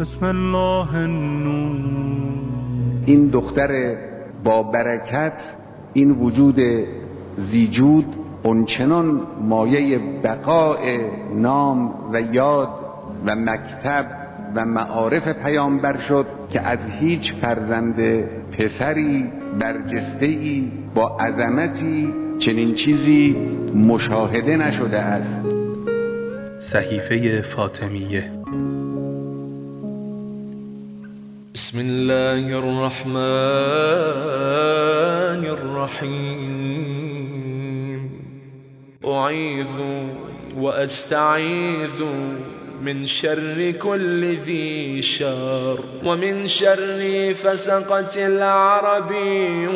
بسم الله النور. این دختر با برکت این وجود زیجود اونچنان مایه بقای نام و یاد و مکتب و معارف پیامبر شد که از هیچ فرزند پسری برجسته ای با عظمتی چنین چیزی مشاهده نشده است. صحیفه فاطمیه. بسم الله الرحمن الرحيم. أعيذ وأستعيذ من شر كل ذي شر ومن شر فسقة العرب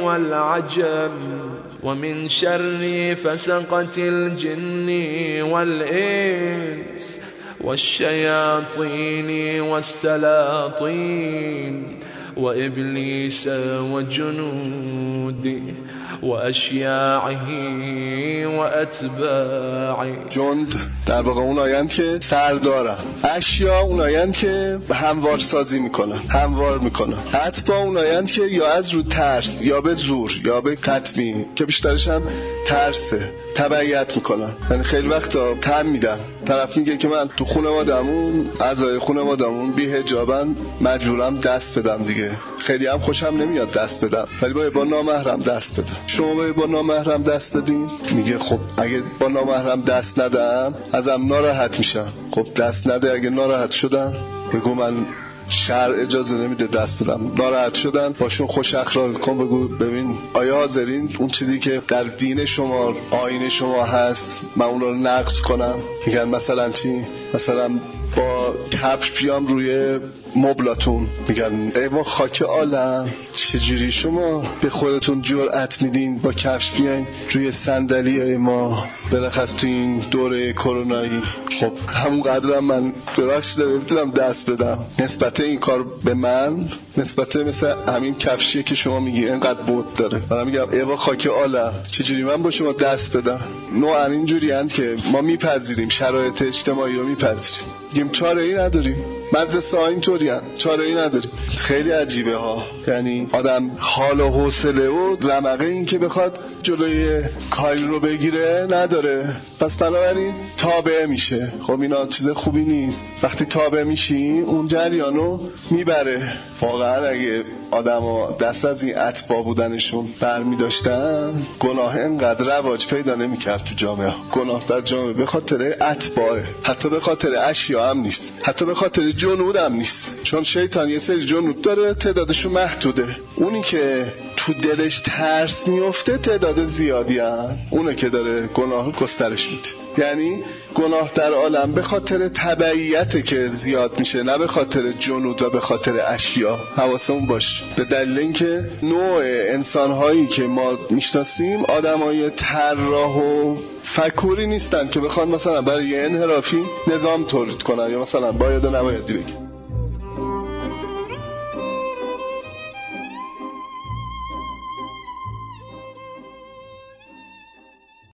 والعجم ومن شر فسقة الجن والإنس والشياطين والسلاطين وإبليس وجنوده وأشياعه وأتباعه. جند در واقع اون آیند که سردارن اشیا اون آیند که هموار سازی می‌کنن هموار می‌کنن. با اون آیند که یا از رو ترس یا به زور یا به قطمی که بیشترش هم ترسه تبعیت می‌کنن. یعنی خیلی وقتا تم میدن. طرف میگه که من تو خانوادمون اعضای خانوادمون بی هجابن مجبورم دست بدم دیگه. خیلی هم خوشم نمیاد دست بدم. ولی باید با نامحرم دست بدم. شما باید با نامحرم دست بدین. میگه خب اگه با نامحرم دست ندم ازم ناراحت میشم. خب دست نده اگه ناراحت شدم. بگو من شهر اجازه نمیده دست بدم. ناراحت شدن باشون خوش اخلاق کن بگو ببین آیا حاضرین؟ اون چیزی که در دین شما آین شما هست من اون رو نقص کنم. میگن مثلا چی؟ مثلا با کفش بیام روی مبلاتون میگن. ای با خاک عالم. چجوری شما به خودتون جرأت میدین با کفش بیاین روی صندلی های ما بلخص تو این دوره کرونایی. خب همون قدرم من ببخشید نمی‌تونم دست بدم. نسبت این کار به من نسبت مثل همین کفشیه که شما میگی اینقدر بود داره. من میگم ای با خاک عالم. چجوری من با شما دست بدم؟ نوعا اینجوری که ما میپذیریم شرایط اجتماعی رو میپذیریم. میگیم چاره ای نداریم. مدرسه ها اینطوری چاره ای نداریم خیلی عجیبه ها. یعنی آدم حال و حوصله و رمقه این که بخواد جلوی کاری رو بگیره نداره. پس بنابراین تابع میشه. خب اینا چیز خوبی نیست. وقتی تابع میشی اون جریانو می‌بره. واقعا اگه آدم دست از این اتبا بودنشون برمی داشتن گناه انقدر رواج پیدا نمی‌کرد تو جامعه. گناه در جامعه به خاطر اتباعه حتی به خاطر اشیا هم نیست. حتی به خاطر جنود هم نیست. چون شیطان یه سری جنود داره تعدادشون محدوده. اونی که تو دلش ترس میفته تعداد زیادی هم اونه که داره گناه گسترش میده. یعنی گناه در عالم به خاطر تبعیت که زیاد میشه نه به خاطر جنود و به خاطر اشیا. حواسمون باش به دلیل اینکه نوع انسانهایی که ما می‌شناسیم آدمای طراح و فکوری نیستن که بخوان مثلا برای یه انحرافی نظام تولید کنن یا مثلا باید و نبایدی بگن